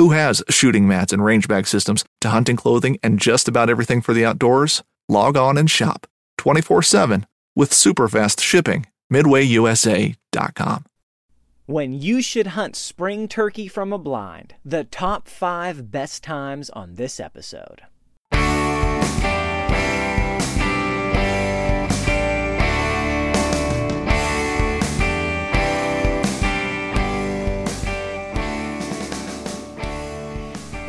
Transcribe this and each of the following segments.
Who has shooting mats and range bag systems to hunting clothing and just about everything for the outdoors? Log on and shop 24 7 with super fast shipping. MidwayUSA.com. When you should hunt spring turkey from a blind, the top five best times on this episode.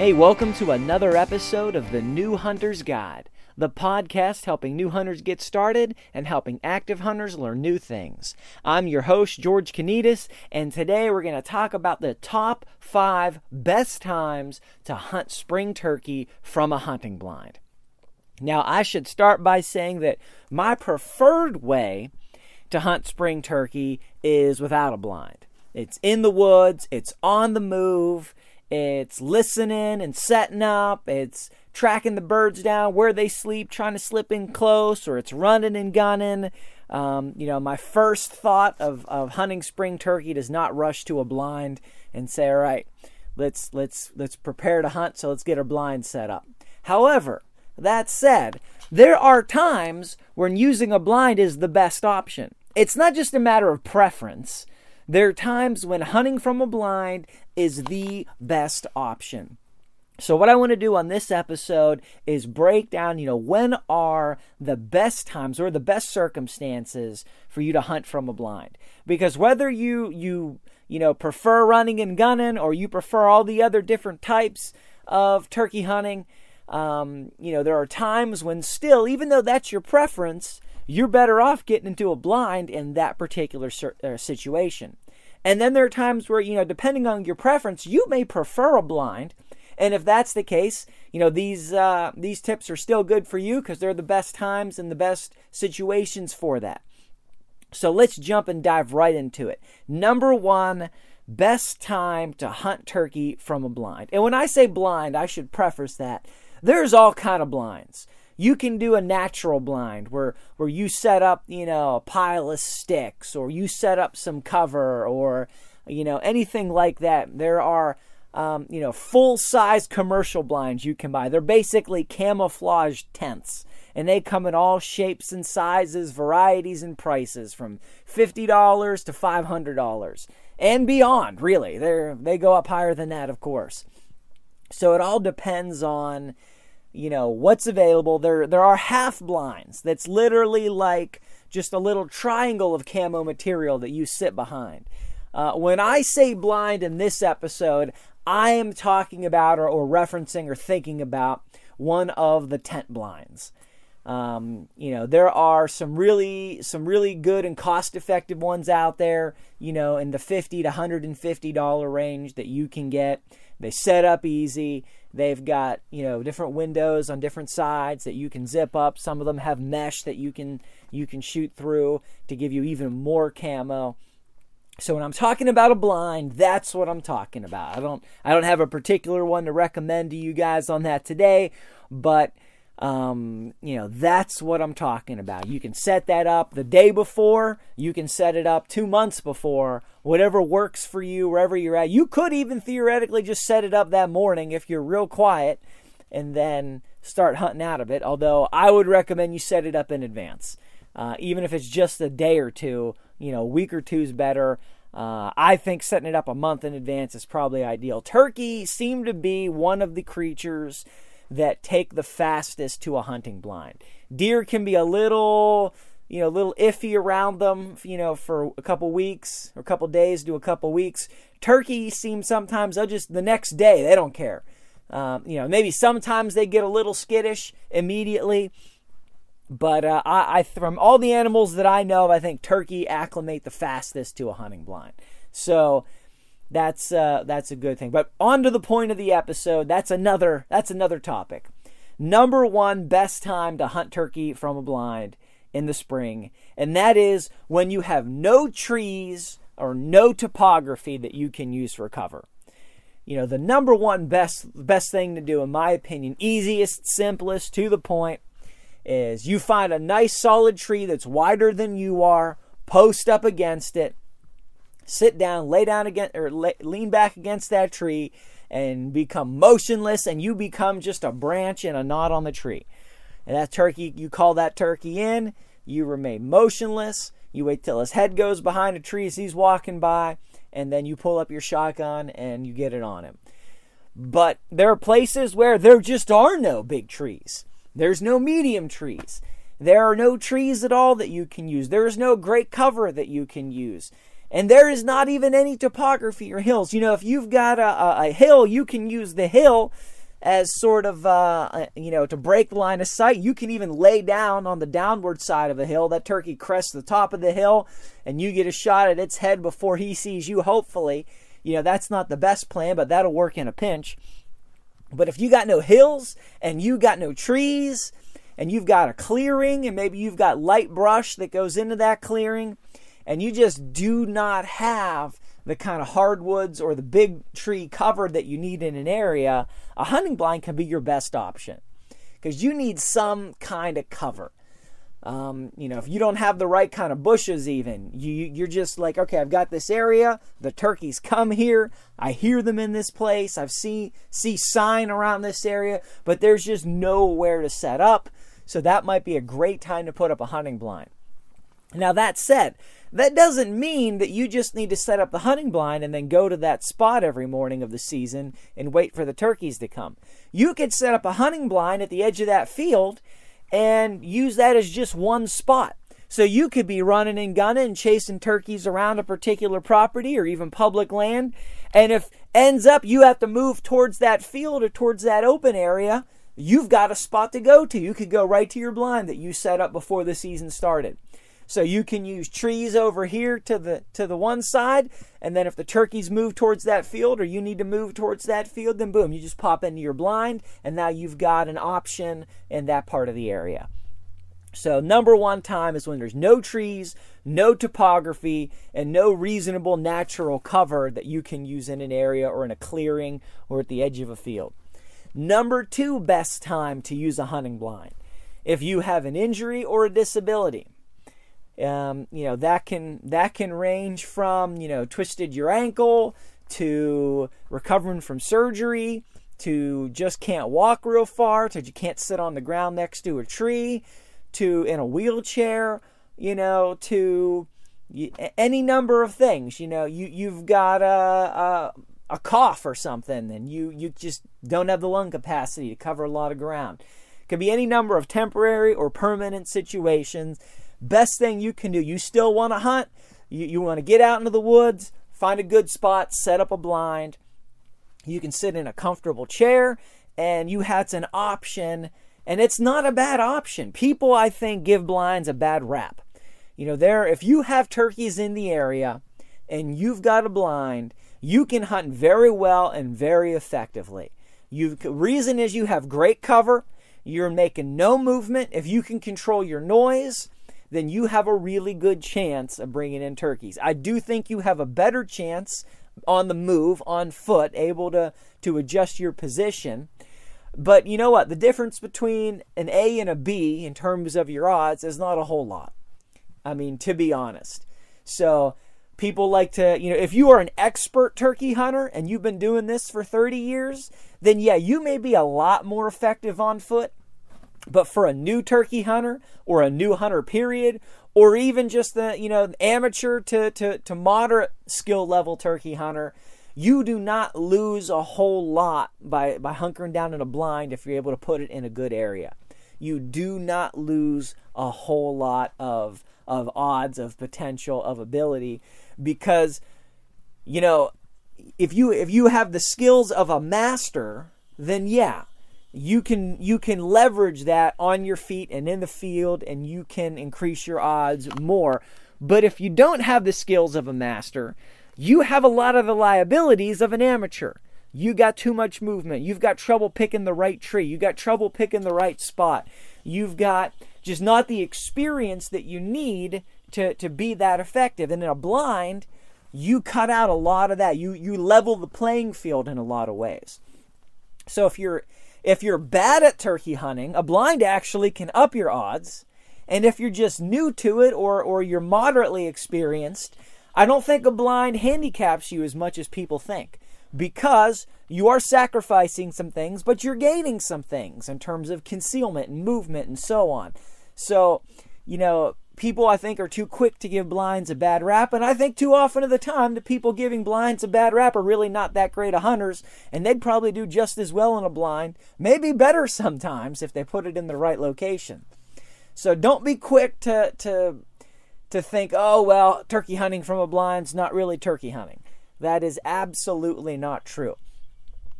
Hey, welcome to another episode of the New Hunter's Guide, the podcast helping new hunters get started and helping active hunters learn new things. I'm your host, George Kanitas, and today we're going to talk about the top five best times to hunt spring turkey from a hunting blind. Now, I should start by saying that my preferred way to hunt spring turkey is without a blind. It's in the woods, it's on the move, it's listening and setting up. It's tracking the birds down where they sleep, trying to slip in close, or it's running and gunning. Um, you know, my first thought of, of hunting spring turkey does not rush to a blind and say, all right, let's let's let's prepare to hunt, so let's get our blind set up. However, that said, there are times when using a blind is the best option. It's not just a matter of preference. There are times when hunting from a blind is the best option. So what I want to do on this episode is break down, you know, when are the best times or the best circumstances for you to hunt from a blind. Because whether you you you know prefer running and gunning or you prefer all the other different types of turkey hunting, um, you know, there are times when still, even though that's your preference, you're better off getting into a blind in that particular uh, situation. And then there are times where, you know, depending on your preference, you may prefer a blind. And if that's the case, you know, these uh, these tips are still good for you because they're the best times and the best situations for that. So let's jump and dive right into it. Number one, best time to hunt turkey from a blind. And when I say blind, I should preface that there's all kind of blinds you can do a natural blind where where you set up you know a pile of sticks or you set up some cover or you know anything like that. There are um, you know full size commercial blinds you can buy. They're basically camouflage tents and they come in all shapes and sizes varieties and prices from $50 to $500 and beyond really. They they go up higher than that of course. So it all depends on you know what's available. There there are half blinds that's literally like just a little triangle of camo material that you sit behind. Uh, when i say blind in this episode i am talking about or, or referencing or thinking about one of the tent blinds. Um, you know there are some really some really good and cost effective ones out there you know in the 50 to 150 dollar range that you can get they set up easy They've got, you know, different windows on different sides that you can zip up. Some of them have mesh that you can you can shoot through to give you even more camo. So when I'm talking about a blind, that's what I'm talking about. I don't I don't have a particular one to recommend to you guys on that today, but Um, you know, that's what I'm talking about. You can set that up the day before, you can set it up two months before, whatever works for you, wherever you're at. You could even theoretically just set it up that morning if you're real quiet and then start hunting out of it. Although I would recommend you set it up in advance. Uh, even if it's just a day or two, you know, a week or two is better. Uh, I think setting it up a month in advance is probably ideal. Turkey seem to be one of the creatures that take the fastest to a hunting blind. Deer can be a little, you know, a little iffy around them, you know, for a couple weeks or a couple days to a couple weeks. Turkey seems sometimes they'll just the next day they don't care. Um, you know, maybe sometimes they get a little skittish immediately. But uh, I, I, from all the animals that I know, I think turkey acclimate the fastest to a hunting blind. So that's uh, that's a good thing. But on to the point of the episode. That's another that's another topic. Number one best time to hunt turkey from a blind in the spring, and that is when you have no trees or no topography that you can use for cover. You know, the number one best best thing to do, in my opinion, easiest, simplest, to the point, is you find a nice solid tree that's wider than you are, post up against it, sit down, lay down again or lay, lean back against that tree and become motionless and you become just a branch and a knot on the tree. And that turkey, you call that turkey in, you remain motionless, you wait till his head goes behind a tree as he's walking by, and then you pull up your shotgun and you get it on him. But there are places where there just are no big trees. There's no medium trees. There are no trees at all that you can use. There is no great cover that you can use. And there is not even any topography or hills. You know, if you've got a, a, a hill, you can use the hill as sort of, uh, you know, to break the line of sight. You can even lay down on the downward side of the hill. That turkey crests the top of the hill, and you get a shot at its head before he sees you, hopefully. You know, that's not the best plan, but that'll work in a pinch. But if you got no hills and you got no trees and you've got a clearing and maybe you've got light brush that goes into that clearing, and you just do not have the kind of hardwoods or the big tree cover that you need in an area, a hunting blind can be your best option because you need some kind of cover. Um, you know, if you don't have the right kind of bushes, even you you're just like, okay, I've got this area. The turkeys come here. I hear them in this place. I've see see sign around this area, but there's just nowhere to set up. So that might be a great time to put up a hunting blind. Now that said, that doesn't mean that you just need to set up the hunting blind and then go to that spot every morning of the season and wait for the turkeys to come. You could set up a hunting blind at the edge of that field and use that as just one spot. So you could be running and gunning and chasing turkeys around a particular property or even public land. And if ends up you have to move towards that field or towards that open area, you've got a spot to go to. You could go right to your blind that you set up before the season started. So you can use trees over here to the to the one side, and then if the turkeys move towards that field or you need to move towards that field, then boom, you just pop into your blind, and now you've got an option in that part of the area. So number one time is when there's no trees, no topography, and no reasonable natural cover that you can use in an area or in a clearing or at the edge of a field. Number two best time to use a hunting blind. If you have an injury or a disability. Um, you know that can that can range from you know twisted your ankle to recovering from surgery to just can't walk real far to you can't sit on the ground next to a tree to in a wheelchair you know to any number of things you know you you've got a, a a cough or something and you you just don't have the lung capacity to cover a lot of ground. It could be any number of temporary or permanent situations best thing you can do. You still want to hunt, you, you want to get out into the woods, find a good spot, set up a blind. You can sit in a comfortable chair, and you have an option, and it's not a bad option. People, I think, give blinds a bad rap. You know, there if you have turkeys in the area and you've got a blind, you can hunt very well and very effectively. You reason is you have great cover. You're making no movement. If you can control your noise, then you have a really good chance of bringing in turkeys. I do think you have a better chance on the move, on foot, able to, to adjust your position. But you know what? The difference between an A and a B in terms of your odds is not a whole lot. I mean, to be honest. So people like to, you know, if you are an expert turkey hunter and you've been doing this for 30 years, then yeah, you may be a lot more effective on foot. But for a new turkey hunter or a new hunter period, or even just the, you know, amateur to, to, to moderate skill level turkey hunter, you do not lose a whole lot by, by hunkering down in a blind if you're able to put it in a good area. You do not lose a whole lot of, of odds, of potential, of ability because, you know, if you if you have the skills of a master, then yeah, you can you can leverage that on your feet and in the field and you can increase your odds more. But if you don't have the skills of a master, you have a lot of the liabilities of an amateur. You got too much movement. You've got trouble picking the right tree. You got trouble picking the right spot. You've got just not the experience that you need to, to be that effective. And in a blind, you cut out a lot of that. You you level the playing field in a lot of ways. So if you're if you're bad at turkey hunting, a blind actually can up your odds. And if you're just new to it or or you're moderately experienced, I don't think a blind handicaps you as much as people think because you are sacrificing some things, but you're gaining some things in terms of concealment and movement and so on. So, you know, people I think are too quick to give blinds a bad rap, and I think too often of the time the people giving blinds a bad rap are really not that great of hunters, and they'd probably do just as well in a blind, maybe better sometimes if they put it in the right location. So don't be quick to to to think, oh well, turkey hunting from a blind's not really turkey hunting. That is absolutely not true.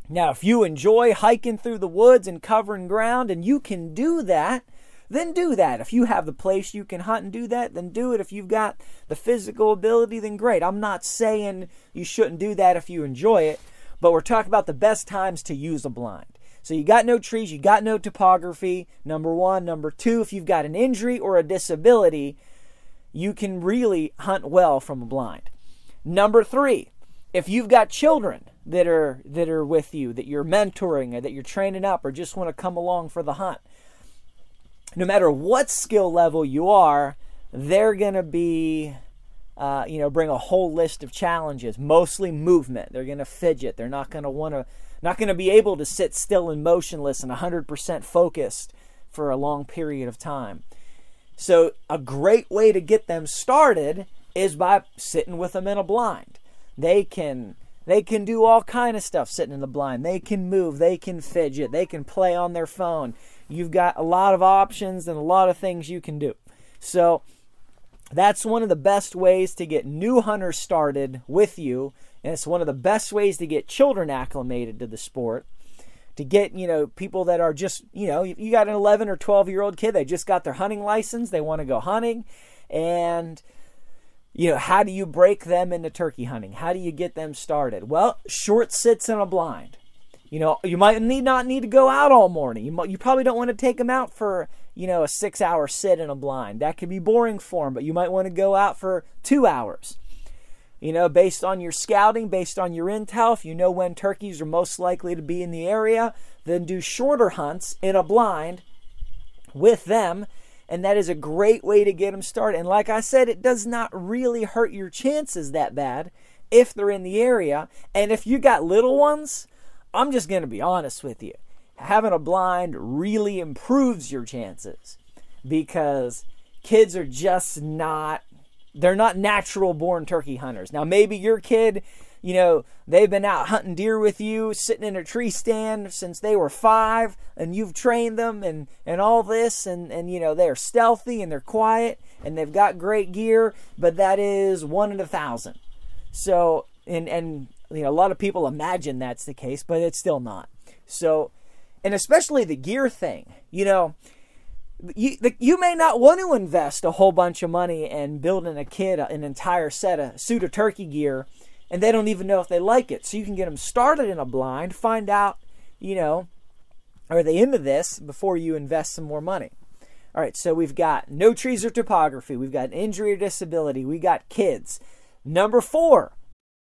Now, if you enjoy hiking through the woods and covering ground, and you can do that, then do that. If you have the place you can hunt and do that, then do it. If you've got the physical ability, then great. I'm not saying you shouldn't do that if you enjoy it, but we're talking about the best times to use a blind. So you got no trees, you got no topography, number one. Number two, if you've got an injury or a disability, you can really hunt well from a blind. Number three, if you've got children that are that are with you, that you're mentoring or that you're training up or just want to come along for the hunt, no matter what skill level you are, they're going to be, uh, you know, bring a whole list of challenges, mostly movement. They're going to fidget. They're not going to want to, not going to be able to sit still and motionless and 100% focused for a long period of time. So, a great way to get them started is by sitting with them in a blind. They can they can do all kind of stuff sitting in the blind. They can move, they can fidget, they can play on their phone you've got a lot of options and a lot of things you can do. So that's one of the best ways to get new hunters started with you. And it's one of the best ways to get children acclimated to the sport. To get, you know, people that are just, you know, you got an 11 or 12 year old kid, they just got their hunting license, they want to go hunting. And, you know, how do you break them into turkey hunting? How do you get them started? Well, short sits in a blind. You know, you might need not need to go out all morning. You, you probably don't want to take them out for, you know, a six hour sit in a blind. That could be boring for them, but you might want to go out for two hours. You know, based on your scouting, based on your intel, if you know when turkeys are most likely to be in the area, then do shorter hunts in a blind with them. And that is a great way to get them started. And like I said, it does not really hurt your chances that bad if they're in the area. And if you got little ones, I'm just going to be honest with you. Having a blind really improves your chances because kids are just not they're not natural born turkey hunters. Now maybe your kid, you know, they've been out hunting deer with you, sitting in a tree stand since they were 5 and you've trained them and and all this and and you know, they're stealthy and they're quiet and they've got great gear, but that is one in a thousand. So and and you know, a lot of people imagine that's the case, but it's still not. So, and especially the gear thing, you know, you, the, you may not want to invest a whole bunch of money in building a kid uh, an entire set of suit of turkey gear, and they don't even know if they like it. So you can get them started in a blind, find out, you know, are they into this before you invest some more money. All right, so we've got no trees or topography, we've got injury or disability, we got kids. Number four,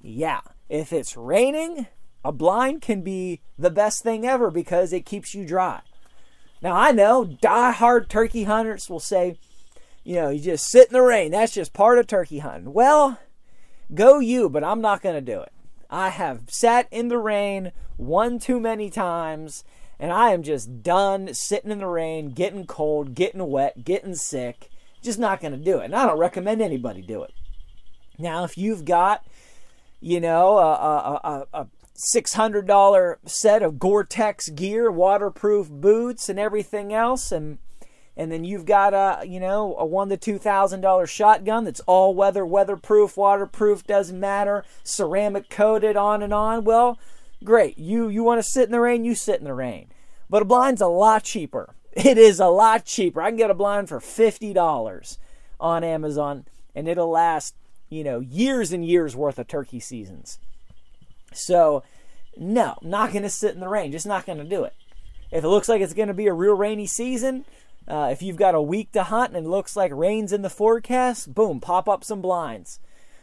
Yeah, if it's raining, a blind can be the best thing ever because it keeps you dry. Now, I know die-hard turkey hunters will say, you know, you just sit in the rain. That's just part of turkey hunting. Well, go you, but I'm not going to do it. I have sat in the rain one too many times, and I am just done sitting in the rain, getting cold, getting wet, getting sick. Just not going to do it. And I don't recommend anybody do it. Now, if you've got you know, a, a, a, a $600 set of Gore-Tex gear, waterproof boots and everything else and and then you've got a you know a one to two thousand dollar shotgun that's all weather, weatherproof, waterproof, doesn't matter, ceramic coated, on and on. Well, great. You you want to sit in the rain, you sit in the rain. But a blind's a lot cheaper. It is a lot cheaper. I can get a blind for fifty dollars on Amazon, and it'll last you know, years and years worth of turkey seasons. So, no, not going to sit in the rain. Just not going to do it. If it looks like it's going to be a real rainy season, uh, if you've got a week to hunt and it looks like rain's in the forecast, boom, pop up some blinds.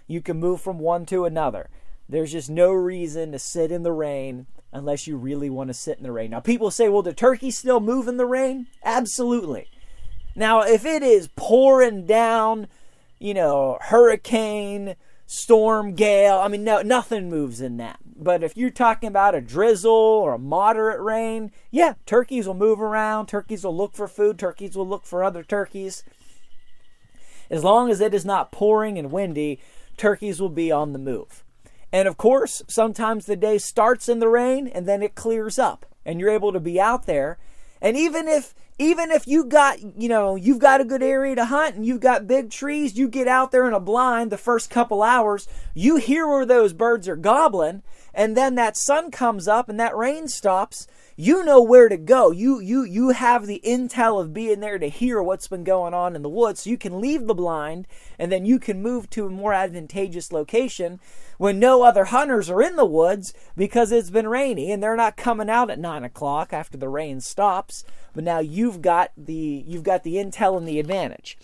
You can move from one to another. There's just no reason to sit in the rain unless you really want to sit in the rain. Now, people say, well, do turkeys still move in the rain? Absolutely. Now, if it is pouring down, you know, hurricane, storm, gale. I mean, no, nothing moves in that. But if you're talking about a drizzle or a moderate rain, yeah, turkeys will move around. Turkeys will look for food. Turkeys will look for other turkeys. As long as it is not pouring and windy, turkeys will be on the move. And of course, sometimes the day starts in the rain and then it clears up and you're able to be out there. And even if even if you got, you know, you've got a good area to hunt and you've got big trees, you get out there in a blind the first couple hours, you hear where those birds are gobbling, and then that sun comes up and that rain stops, you know where to go. You you you have the intel of being there to hear what's been going on in the woods. So you can leave the blind and then you can move to a more advantageous location when no other hunters are in the woods because it's been rainy and they're not coming out at nine o'clock after the rain stops. But now you've got the you've got the intel and the advantage.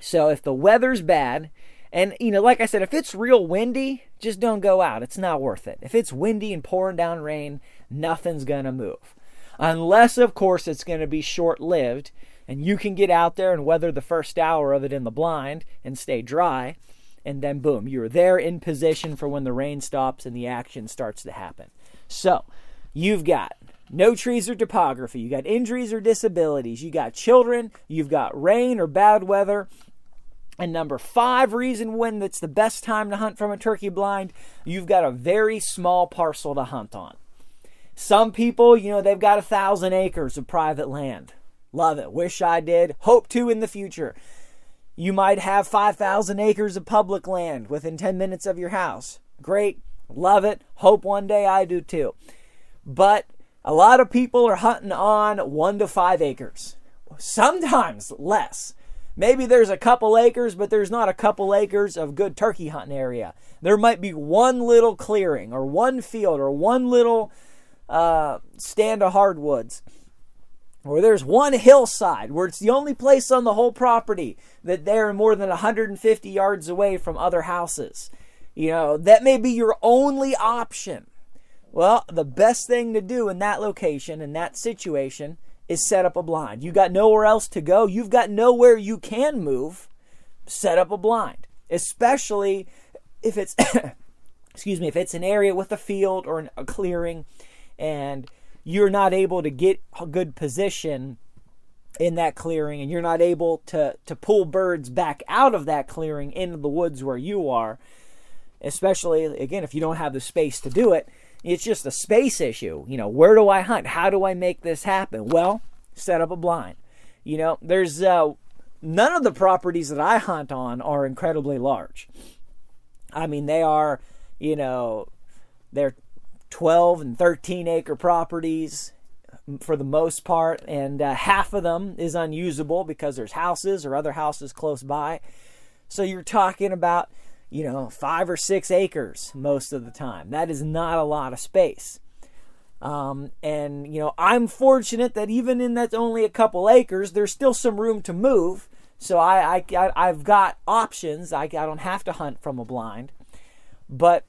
So if the weather's bad, and you know, like I said, if it's real windy, just don't go out. It's not worth it. If it's windy and pouring down rain, nothing's going to move. Unless, of course, it's going to be short lived and you can get out there and weather the first hour of it in the blind and stay dry. And then, boom, you're there in position for when the rain stops and the action starts to happen. So, you've got no trees or topography, you got injuries or disabilities, you got children, you've got rain or bad weather. And number five reason when that's the best time to hunt from a turkey blind, you've got a very small parcel to hunt on. Some people, you know, they've got a thousand acres of private land. Love it. Wish I did. Hope to in the future. You might have 5,000 acres of public land within 10 minutes of your house. Great. Love it. Hope one day I do too. But a lot of people are hunting on one to five acres, sometimes less. Maybe there's a couple acres, but there's not a couple acres of good turkey hunting area. There might be one little clearing or one field or one little uh, stand of hardwoods. Or there's one hillside where it's the only place on the whole property that they're more than 150 yards away from other houses. You know, that may be your only option. Well, the best thing to do in that location, in that situation, is set up a blind. You got nowhere else to go. You've got nowhere you can move. Set up a blind. Especially if it's excuse me, if it's an area with a field or a clearing and you're not able to get a good position in that clearing and you're not able to to pull birds back out of that clearing into the woods where you are especially again if you don't have the space to do it it's just a space issue. You know where do i hunt? How do i make this happen? Well set up a blind. You know there's uh, none of the properties that i hunt on are incredibly large. I mean they are you know they're 12 and 13 acre properties for the most part, and uh, half of them is unusable because there's houses or other houses close by. So you're talking about, you know, five or six acres most of the time. That is not a lot of space. Um, and, you know, I'm fortunate that even in that's only a couple acres, there's still some room to move. So I, I, I've got options. I, I don't have to hunt from a blind. But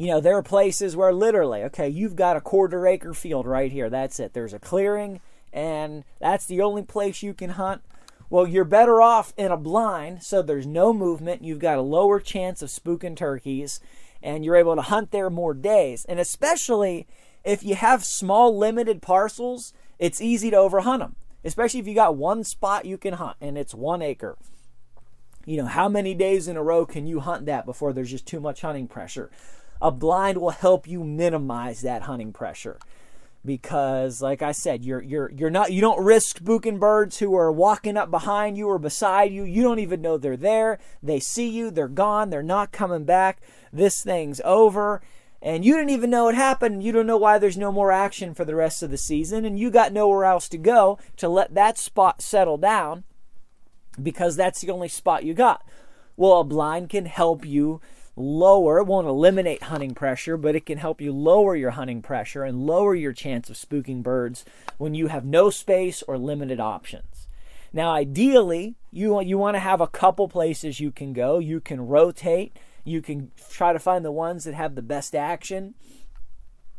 you know, there are places where literally, okay, you've got a quarter acre field right here. That's it. There's a clearing, and that's the only place you can hunt. Well, you're better off in a blind, so there's no movement. You've got a lower chance of spooking turkeys, and you're able to hunt there more days. And especially if you have small, limited parcels, it's easy to overhunt them. Especially if you got one spot you can hunt, and it's one acre. You know, how many days in a row can you hunt that before there's just too much hunting pressure? A blind will help you minimize that hunting pressure because like I said, you're you're you're not you don't risk spooking birds who are walking up behind you or beside you. You don't even know they're there. They see you, they're gone, they're not coming back. This thing's over. And you didn't even know it happened. You don't know why there's no more action for the rest of the season, and you got nowhere else to go to let that spot settle down because that's the only spot you got. Well, a blind can help you lower, it won't eliminate hunting pressure, but it can help you lower your hunting pressure and lower your chance of spooking birds when you have no space or limited options. Now, ideally, you, you want to have a couple places you can go. You can rotate, you can try to find the ones that have the best action.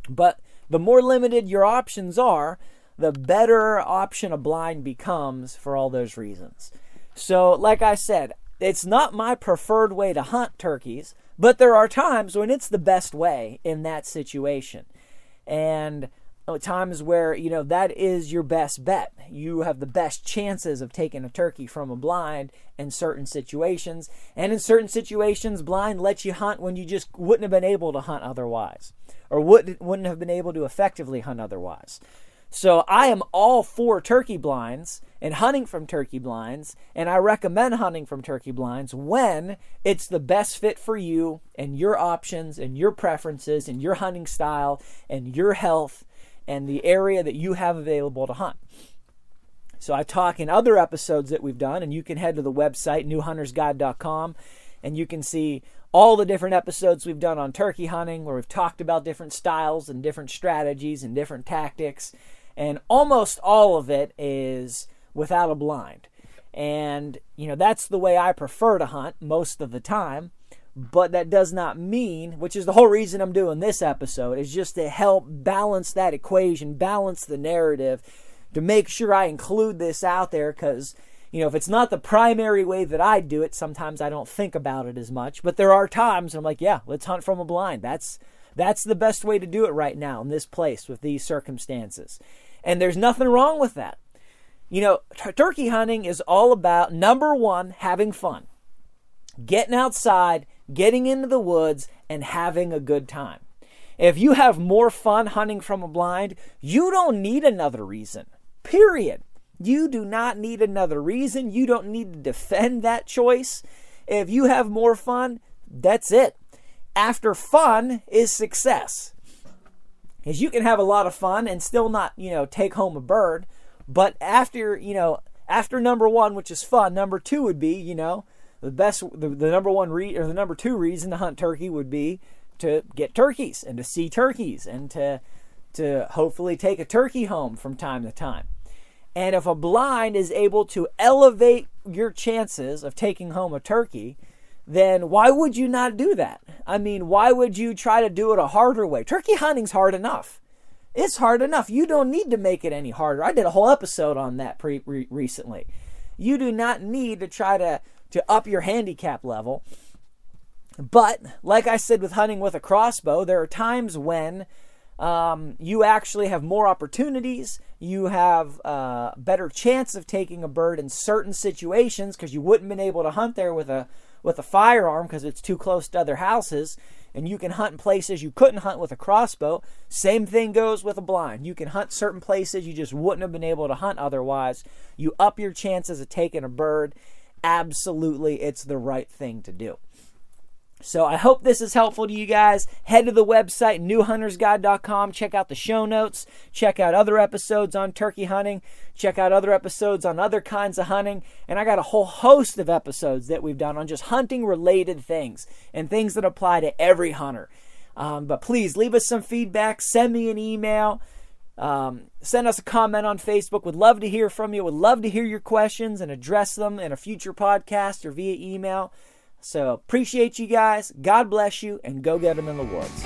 But the more limited your options are, the better option a blind becomes for all those reasons. So, like I said, it's not my preferred way to hunt turkeys, but there are times when it's the best way in that situation. And uh, times where, you know, that is your best bet. You have the best chances of taking a turkey from a blind in certain situations. And in certain situations, blind lets you hunt when you just wouldn't have been able to hunt otherwise or wouldn't, wouldn't have been able to effectively hunt otherwise. So I am all for turkey blinds and hunting from turkey blinds, and I recommend hunting from turkey blinds when it's the best fit for you and your options and your preferences and your hunting style and your health and the area that you have available to hunt. So I talk in other episodes that we've done, and you can head to the website newhuntersguide.com and you can see all the different episodes we've done on turkey hunting where we've talked about different styles and different strategies and different tactics and almost all of it is without a blind. And, you know, that's the way I prefer to hunt most of the time. But that does not mean, which is the whole reason I'm doing this episode, is just to help balance that equation, balance the narrative, to make sure I include this out there because, you know, if it's not the primary way that I do it, sometimes I don't think about it as much. But there are times I'm like, yeah, let's hunt from a blind. That's that's the best way to do it right now in this place with these circumstances. And there's nothing wrong with that. You know, t- turkey hunting is all about number one, having fun, getting outside, getting into the woods, and having a good time. If you have more fun hunting from a blind, you don't need another reason. Period. You do not need another reason. You don't need to defend that choice. If you have more fun, that's it. After fun is success is you can have a lot of fun and still not, you know, take home a bird. But after, you know, after number one, which is fun, number two would be, you know, the best, the, the number one re- or the number two reason to hunt turkey would be to get turkeys and to see turkeys and to to hopefully take a turkey home from time to time. And if a blind is able to elevate your chances of taking home a turkey, then why would you not do that? I mean, why would you try to do it a harder way? Turkey hunting's hard enough. It's hard enough. You don't need to make it any harder. I did a whole episode on that pre- re- recently. You do not need to try to to up your handicap level. But like I said with hunting with a crossbow, there are times when um, you actually have more opportunities. You have a uh, better chance of taking a bird in certain situations because you wouldn't been able to hunt there with a with a firearm because it's too close to other houses. And you can hunt in places you couldn't hunt with a crossbow. Same thing goes with a blind. You can hunt certain places you just wouldn't have been able to hunt otherwise. You up your chances of taking a bird. Absolutely, it's the right thing to do. So I hope this is helpful to you guys. Head to the website, newhuntersguide.com. Check out the show notes. Check out other episodes on turkey hunting. Check out other episodes on other kinds of hunting. And I got a whole host of episodes that we've done on just hunting related things and things that apply to every hunter. Um, but please leave us some feedback. Send me an email. Um, send us a comment on Facebook. Would love to hear from you. Would love to hear your questions and address them in a future podcast or via email. So appreciate you guys. God bless you, and go get them in the woods.